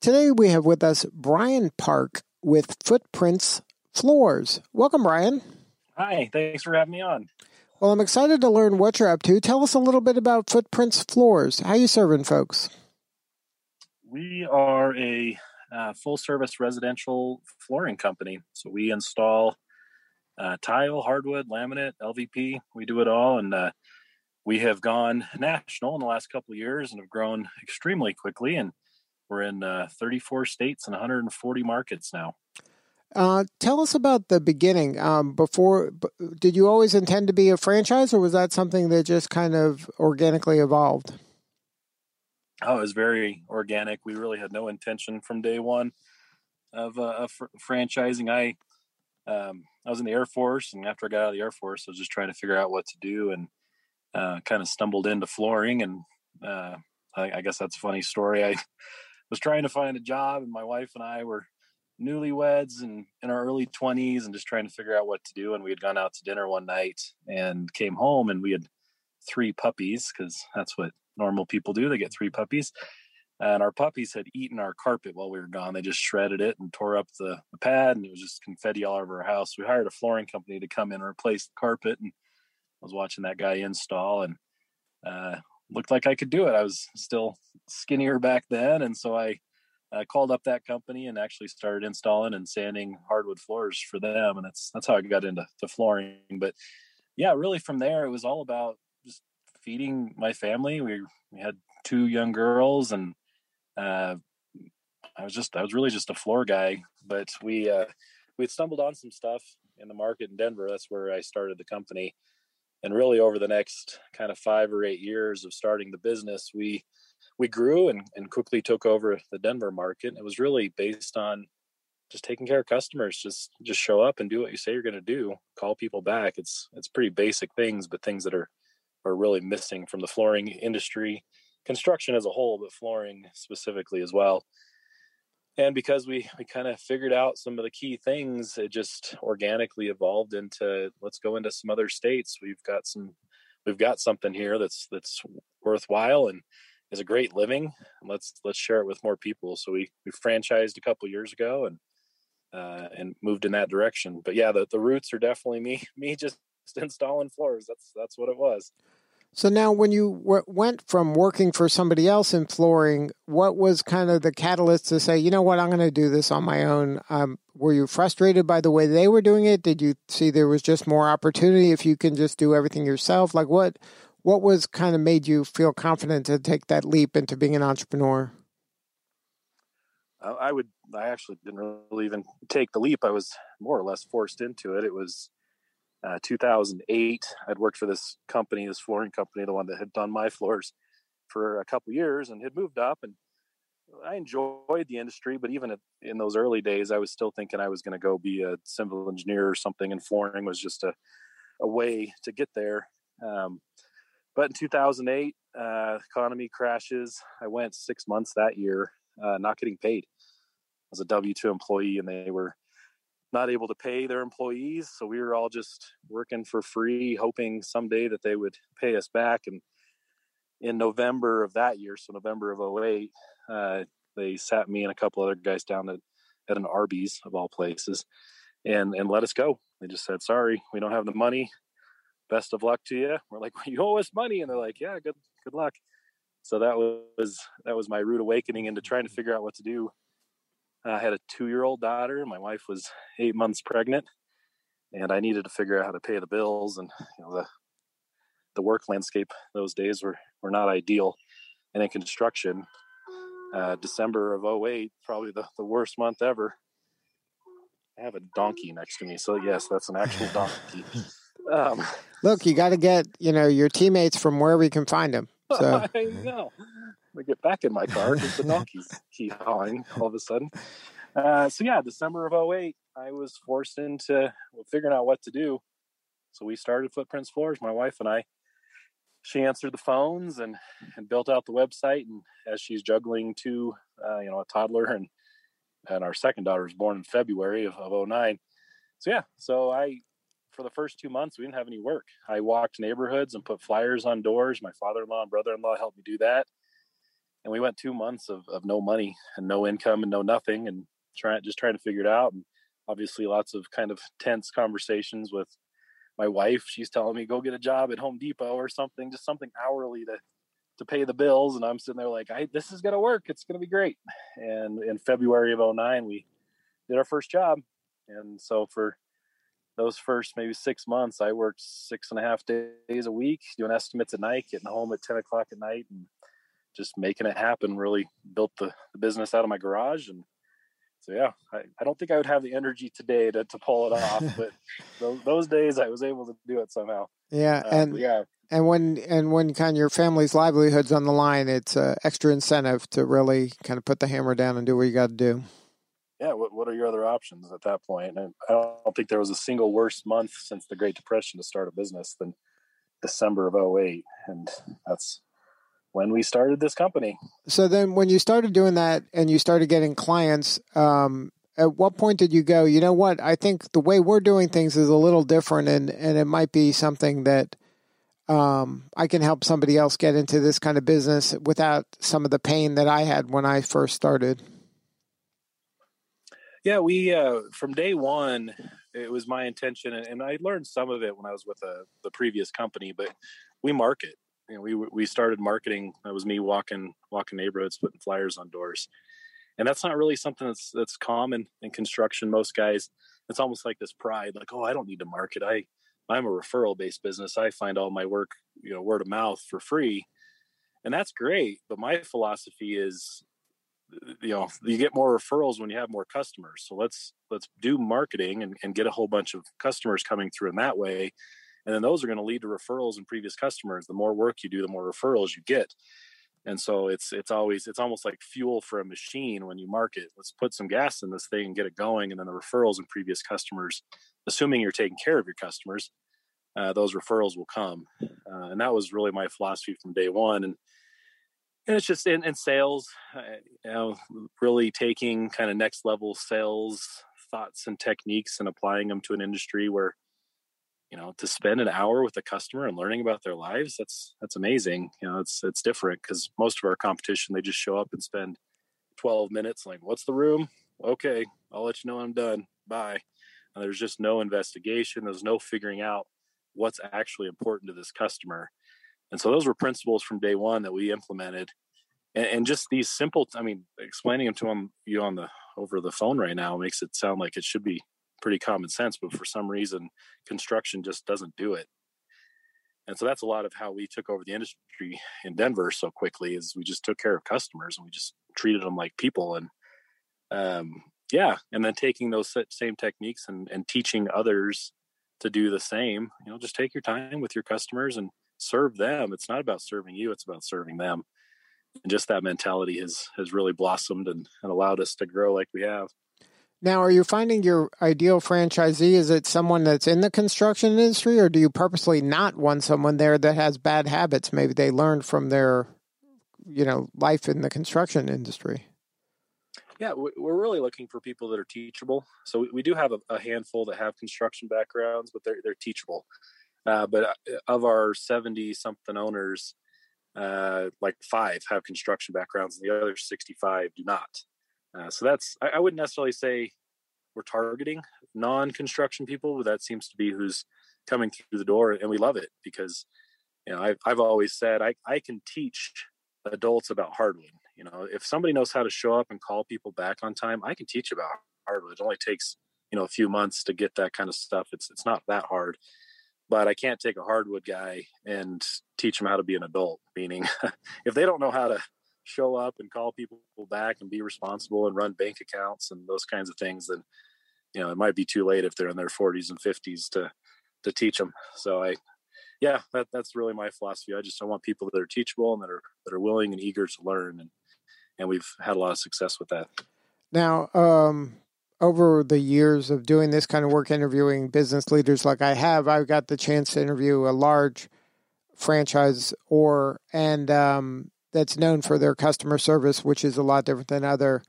Today we have with us Brian Park with Footprints Floors. Welcome, Brian. Hi, thanks for having me on. Well, I'm excited to learn what you're up to. Tell us a little bit about Footprints Floors. How you serving folks? We are a uh, full service residential flooring company. So we install uh, tile, hardwood, laminate, LVP. We do it all. And uh, we have gone national in the last couple of years and have grown extremely quickly. And we're in uh, 34 states and 140 markets now. Uh, tell us about the beginning. Um, before, b- did you always intend to be a franchise, or was that something that just kind of organically evolved? Oh, it was very organic. We really had no intention from day one of, uh, of fr- franchising. I um, I was in the Air Force, and after I got out of the Air Force, I was just trying to figure out what to do, and uh, kind of stumbled into flooring. And uh, I, I guess that's a funny story. I was trying to find a job, and my wife and I were newlyweds and in our early 20s and just trying to figure out what to do and we had gone out to dinner one night and came home and we had three puppies because that's what normal people do they get three puppies and our puppies had eaten our carpet while we were gone they just shredded it and tore up the, the pad and it was just confetti all over our house we hired a flooring company to come in and replace the carpet and i was watching that guy install and uh, looked like i could do it i was still skinnier back then and so i I called up that company and actually started installing and sanding hardwood floors for them, and that's that's how I got into to flooring. But yeah, really from there it was all about just feeding my family. We we had two young girls, and uh, I was just I was really just a floor guy. But we uh, we had stumbled on some stuff in the market in Denver. That's where I started the company, and really over the next kind of five or eight years of starting the business, we we grew and, and quickly took over the Denver market. It was really based on just taking care of customers. Just just show up and do what you say you're going to do. Call people back. It's it's pretty basic things, but things that are are really missing from the flooring industry, construction as a whole, but flooring specifically as well. And because we we kind of figured out some of the key things, it just organically evolved into let's go into some other states. We've got some we've got something here that's that's worthwhile and is a great living. Let's let's share it with more people. So we we franchised a couple years ago and uh, and moved in that direction. But yeah, the, the roots are definitely me me just installing floors. That's that's what it was. So now, when you w- went from working for somebody else in flooring, what was kind of the catalyst to say, you know what, I'm going to do this on my own? Um, were you frustrated by the way they were doing it? Did you see there was just more opportunity if you can just do everything yourself? Like what what was kind of made you feel confident to take that leap into being an entrepreneur? I would. I actually didn't really even take the leap. I was more or less forced into it. It was uh, 2008. I'd worked for this company, this flooring company, the one that had done my floors for a couple years, and had moved up. And I enjoyed the industry, but even in those early days, I was still thinking I was going to go be a civil engineer or something. And flooring was just a a way to get there. Um, but in 2008, uh, economy crashes. I went six months that year, uh, not getting paid as a W 2 employee, and they were not able to pay their employees. So we were all just working for free, hoping someday that they would pay us back. And in November of that year, so November of 08, uh, they sat me and a couple other guys down at, at an Arby's of all places and, and let us go. They just said, sorry, we don't have the money best of luck to you. We're like, well, you owe us money. And they're like, yeah, good, good luck. So that was, that was my rude awakening into trying to figure out what to do. I had a two year old daughter. My wife was eight months pregnant and I needed to figure out how to pay the bills and, you know, the, the work landscape those days were, were not ideal. And in construction, uh, December of 08, probably the, the worst month ever. I have a donkey next to me. So yes, that's an actual donkey. Um, Look, you got to get you know your teammates from wherever you can find them. So I know. Me get back in my car because the donkey's keep hawing all of a sudden. Uh, so yeah, December of 08, I was forced into well, figuring out what to do. So we started Footprints Floors, my wife and I. She answered the phones and, and built out the website. And as she's juggling two, uh, you know, a toddler and and our second daughter was born in February of, of 09. So yeah, so I for the first two months we didn't have any work. I walked neighborhoods and put flyers on doors. My father-in-law and brother-in-law helped me do that. And we went two months of, of no money and no income and no nothing and trying just trying to figure it out. And obviously lots of kind of tense conversations with my wife. She's telling me go get a job at Home Depot or something, just something hourly to to pay the bills. And I'm sitting there like, I, this is going to work. It's going to be great. And in February of 09, we did our first job. And so for those first maybe six months, I worked six and a half days a week doing estimates at night, getting home at 10 o'clock at night and just making it happen. Really built the, the business out of my garage. And so, yeah, I, I don't think I would have the energy today to, to pull it off, but those, those days I was able to do it somehow. Yeah. Uh, and yeah. And when and when kind of your family's livelihoods on the line, it's uh, extra incentive to really kind of put the hammer down and do what you got to do yeah, what, what are your other options at that point? And I don't think there was a single worse month since the Great Depression to start a business than December of 08. And that's when we started this company. So then when you started doing that and you started getting clients, um, at what point did you go, you know what, I think the way we're doing things is a little different and, and it might be something that um, I can help somebody else get into this kind of business without some of the pain that I had when I first started? Yeah, we uh, from day one, it was my intention, and I learned some of it when I was with a, uh, the previous company. But we market. You know, we we started marketing. That was me walking walking neighborhoods, putting flyers on doors, and that's not really something that's that's common in construction. Most guys, it's almost like this pride, like, oh, I don't need to market. I I'm a referral based business. I find all my work, you know, word of mouth for free, and that's great. But my philosophy is you know you get more referrals when you have more customers so let's let's do marketing and, and get a whole bunch of customers coming through in that way and then those are going to lead to referrals and previous customers. The more work you do the more referrals you get. And so it's it's always it's almost like fuel for a machine when you market. Let's put some gas in this thing and get it going and then the referrals and previous customers assuming you're taking care of your customers uh, those referrals will come. Uh, and that was really my philosophy from day one. And and it's just in, in sales, uh, you know, really taking kind of next level sales thoughts and techniques and applying them to an industry where, you know, to spend an hour with a customer and learning about their lives, that's that's amazing. You know, it's it's different because most of our competition they just show up and spend 12 minutes like, what's the room? Okay, I'll let you know I'm done. Bye. And there's just no investigation. There's no figuring out what's actually important to this customer and so those were principles from day one that we implemented. And, and just these simple, I mean, explaining them to them, you on the over the phone right now makes it sound like it should be pretty common sense, but for some reason, construction just doesn't do it. And so that's a lot of how we took over the industry in Denver so quickly is we just took care of customers and we just treated them like people. And um, yeah, and then taking those same techniques and, and teaching others to do the same, you know, just take your time with your customers and serve them. It's not about serving you, it's about serving them. And just that mentality has has really blossomed and, and allowed us to grow like we have. Now, are you finding your ideal franchisee? Is it someone that's in the construction industry, or do you purposely not want someone there that has bad habits? Maybe they learned from their, you know, life in the construction industry. Yeah, we're really looking for people that are teachable. So we do have a handful that have construction backgrounds, but they're they're teachable. Uh, but uh, of our 70 something owners, uh, like five have construction backgrounds and the other 65 do not. Uh, so that's, I, I, wouldn't necessarily say we're targeting non construction people, but that seems to be who's coming through the door. And we love it because, you know, I've, I've always said I, I can teach adults about hardwood. You know, if somebody knows how to show up and call people back on time, I can teach about hardwood. It only takes, you know, a few months to get that kind of stuff. It's, it's not that hard but I can't take a hardwood guy and teach them how to be an adult. Meaning, if they don't know how to show up and call people back and be responsible and run bank accounts and those kinds of things, then you know it might be too late if they're in their 40s and 50s to to teach them. So I yeah, that that's really my philosophy. I just I want people that are teachable and that are that are willing and eager to learn, and and we've had a lot of success with that. Now, um, over the years of doing this kind of work, interviewing business leaders like I have, I've got the chance to interview a large franchise or and um, that's known for their customer service, which is a lot different than other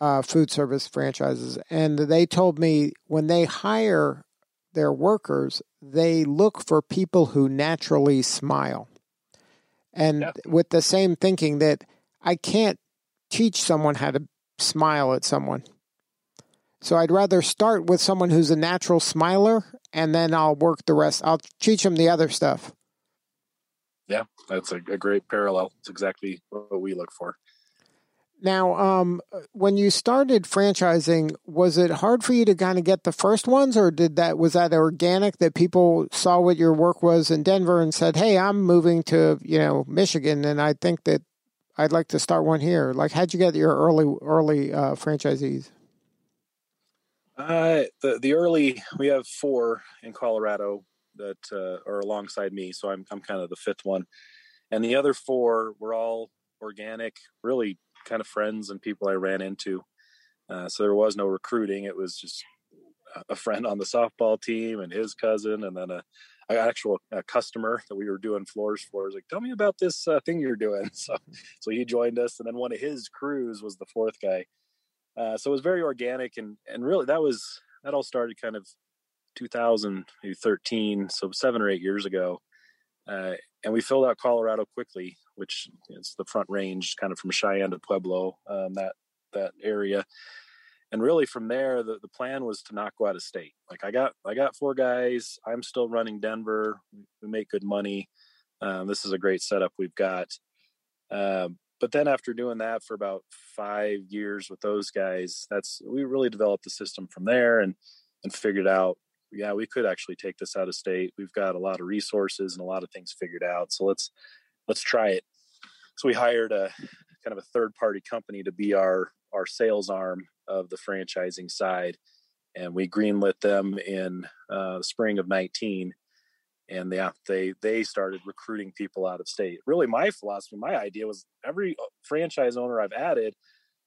uh, food service franchises. And they told me when they hire their workers, they look for people who naturally smile. And with the same thinking that I can't teach someone how to smile at someone. So I'd rather start with someone who's a natural smiler and then I'll work the rest. I'll teach them the other stuff. Yeah, that's a, a great parallel. It's exactly what we look for. Now, um, when you started franchising, was it hard for you to kind of get the first ones, or did that was that organic that people saw what your work was in Denver and said, "Hey, I'm moving to you know Michigan, and I think that I'd like to start one here." Like, how'd you get your early early uh, franchisees? Uh, the the early we have four in Colorado that uh, are alongside me, so I'm I'm kind of the fifth one, and the other four were all organic, really kind of friends and people I ran into. Uh, so there was no recruiting; it was just a friend on the softball team and his cousin, and then a, a actual a customer that we were doing floors for. Was like, "Tell me about this uh, thing you're doing." So so he joined us, and then one of his crews was the fourth guy uh, so it was very organic and and really that was that all started kind of 2013, so seven or eight years ago. Uh, and we filled out Colorado quickly, which is the front range, kind of from Cheyenne to Pueblo, um, that that area. And really, from there, the, the plan was to not go out of state. Like I got I got four guys. I'm still running Denver. We make good money. Um, this is a great setup we've got. Um, but then after doing that for about five years with those guys, that's we really developed the system from there and and figured out, yeah, we could actually take this out of state. We've got a lot of resources and a lot of things figured out. So let's let's try it. So we hired a kind of a third party company to be our our sales arm of the franchising side, and we greenlit them in uh, spring of 19 and yeah they they started recruiting people out of state really my philosophy my idea was every uh, franchise owner i've added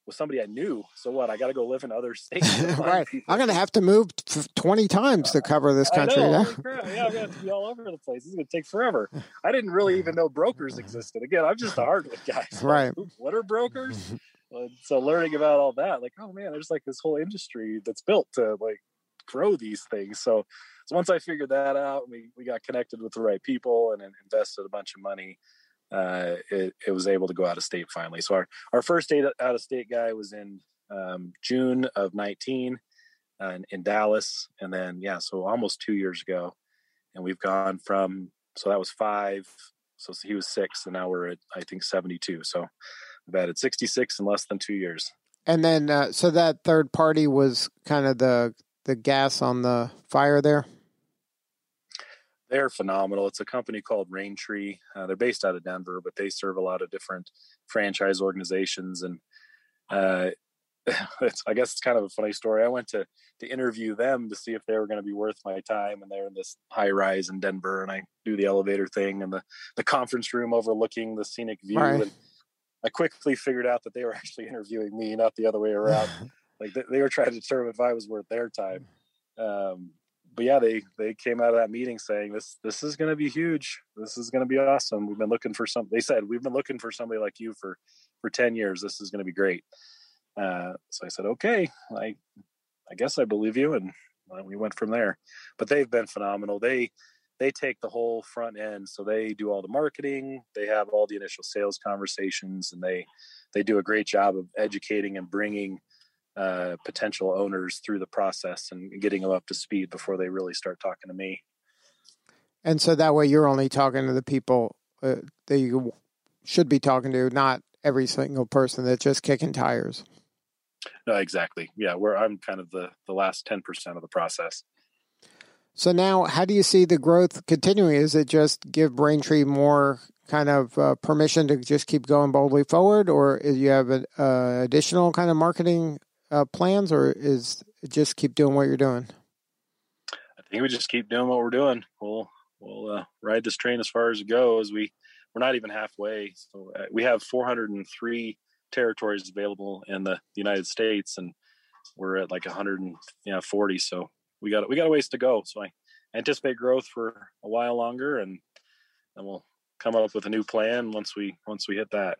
was somebody i knew. So what? I got to go live in other states right. Uh, i'm gonna have to move 20 times to cover this country. yeah yeah i'm gonna be all over the place. It's gonna take forever. I didn't really even know brokers existed. Again i'm just a hardwood guy so right. what are brokers? Uh, so learning about all that like oh man there's like this whole industry that's built to like grow these things. So so once I figured that out, we we got connected with the right people and, and invested a bunch of money. Uh, it, it was able to go out of state finally. So our our first state out of state guy was in um, June of 19 uh, in, in Dallas, and then yeah, so almost two years ago, and we've gone from so that was five. So he was six, and now we're at I think 72. So we've added 66 in less than two years. And then, uh, so that third party was kind of the the gas on the fire there. They're phenomenal. It's a company called Raintree. Uh, they're based out of Denver, but they serve a lot of different franchise organizations. And uh, I guess it's kind of a funny story. I went to to interview them to see if they were going to be worth my time, and they're in this high rise in Denver, and I do the elevator thing and the the conference room overlooking the scenic view. Right. And I quickly figured out that they were actually interviewing me, not the other way around. like they, they, were trying to determine if I was worth their time. Um, but yeah, they they came out of that meeting saying this this is going to be huge. This is going to be awesome. We've been looking for some. They said we've been looking for somebody like you for for ten years. This is going to be great. Uh, so I said, okay, I I guess I believe you, and well, we went from there. But they've been phenomenal. They they take the whole front end, so they do all the marketing. They have all the initial sales conversations, and they they do a great job of educating and bringing uh, potential owners through the process and getting them up to speed before they really start talking to me. And so that way you're only talking to the people uh, that you should be talking to, not every single person that's just kicking tires. No, exactly. Yeah, where I'm kind of the the last ten percent of the process. So now, how do you see the growth continuing? Is it just give Raintree more kind of uh, permission to just keep going boldly forward, or you have an uh, additional kind of marketing uh, plans, or is just keep doing what you're doing? I think we just keep doing what we're doing. We'll we'll uh, ride this train as far as it goes. We we're not even halfway. So uh, we have 403 territories available in the United States, and we're at like 140. So we got we got a ways to go. So I anticipate growth for a while longer, and then we'll come up with a new plan once we once we hit that.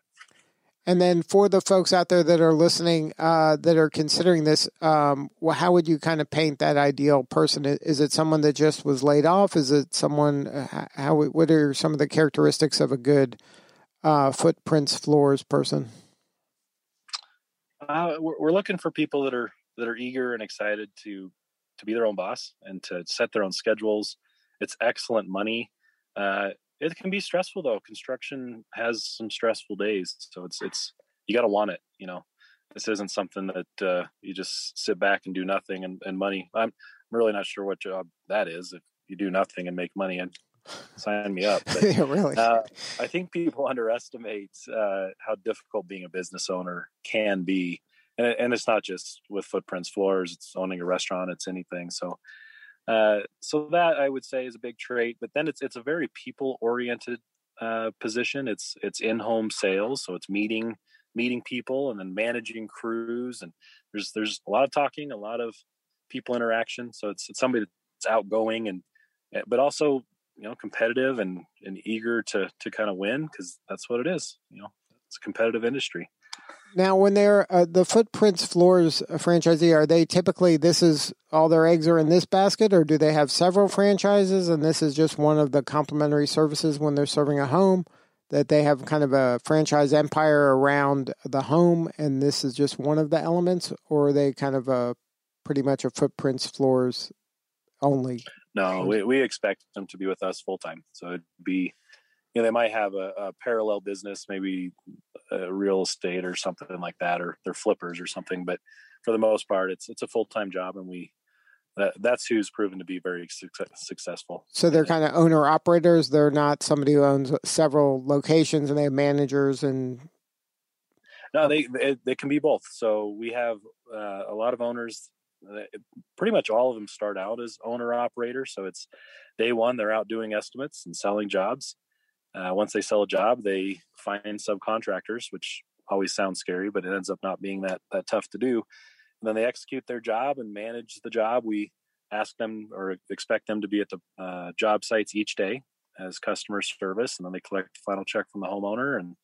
And then for the folks out there that are listening, uh, that are considering this, um, well, how would you kind of paint that ideal person? Is it someone that just was laid off? Is it someone? Uh, how? What are some of the characteristics of a good uh, footprints floors person? Uh, we're, we're looking for people that are that are eager and excited to to be their own boss and to set their own schedules. It's excellent money. Uh, it can be stressful though. Construction has some stressful days, so it's it's you got to want it. You know, this isn't something that uh, you just sit back and do nothing and, and money. I'm, I'm really not sure what job that is. If you do nothing and make money, and sign me up. But, yeah, really. Uh, I think people underestimate uh, how difficult being a business owner can be, and, and it's not just with footprints floors. It's owning a restaurant. It's anything. So uh, so that I would say is a big trait. But then it's it's a very people oriented uh, position. It's it's in home sales, so it's meeting meeting people and then managing crews, and there's there's a lot of talking, a lot of people interaction. So it's, it's somebody that's outgoing and eh, but also you know competitive and and eager to to kind of win because that's what it is. You know, it's a competitive industry. Now, when they're uh, the Footprints Floors franchisee, are they typically this is all their eggs are in this basket, or do they have several franchises and this is just one of the complementary services when they're serving a home? That they have kind of a franchise empire around the home, and this is just one of the elements, or are they kind of a pretty much a Footprints Floors only? No, we, we expect them to be with us full time. So it'd be you know they might have a, a parallel business maybe real estate or something like that or they're flippers or something but for the most part it's it's a full-time job and we that, that's who's proven to be very successful so they're kind of owner operators they're not somebody who owns several locations and they have managers and no they they, they can be both so we have uh, a lot of owners pretty much all of them start out as owner operators. so it's day one they're out doing estimates and selling jobs uh, once they sell a job, they find subcontractors, which always sounds scary, but it ends up not being that that tough to do. And then they execute their job and manage the job. We ask them or expect them to be at the uh, job sites each day as customer service, and then they collect the final check from the homeowner, and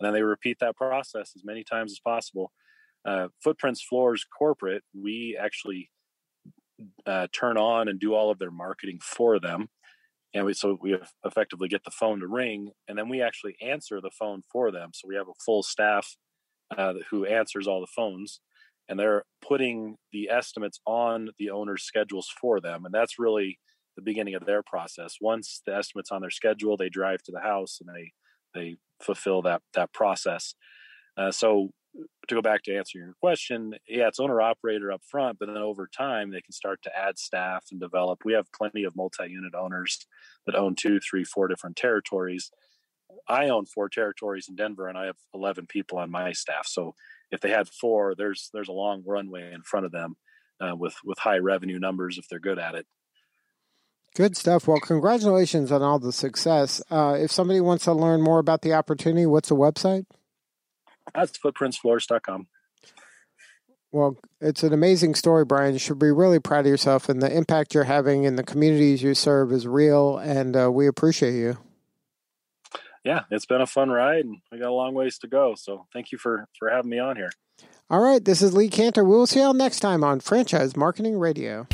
and then they repeat that process as many times as possible. Uh, Footprints Floors corporate, we actually uh, turn on and do all of their marketing for them and we so we effectively get the phone to ring and then we actually answer the phone for them. So we have a full staff uh, who answers all the phones and they're putting the estimates on the owner's schedules for them and that's really the beginning of their process. Once the estimates on their schedule they drive to the house and they they fulfill that that process. Uh, so to go back to answer your question, yeah, it's owner operator up front, but then over time they can start to add staff and develop. We have plenty of multi-unit owners that own two, three, four different territories. I own four territories in Denver, and I have eleven people on my staff. So if they had four, there's there's a long runway in front of them uh, with with high revenue numbers if they're good at it. Good stuff. Well, congratulations on all the success. Uh, if somebody wants to learn more about the opportunity, what's the website? That's footprintsfloors.com. Well, it's an amazing story, Brian. You should be really proud of yourself, and the impact you're having in the communities you serve is real, and uh, we appreciate you. Yeah, it's been a fun ride, and we got a long ways to go. So, thank you for for having me on here. All right, this is Lee Kantor. We'll see you all next time on Franchise Marketing Radio.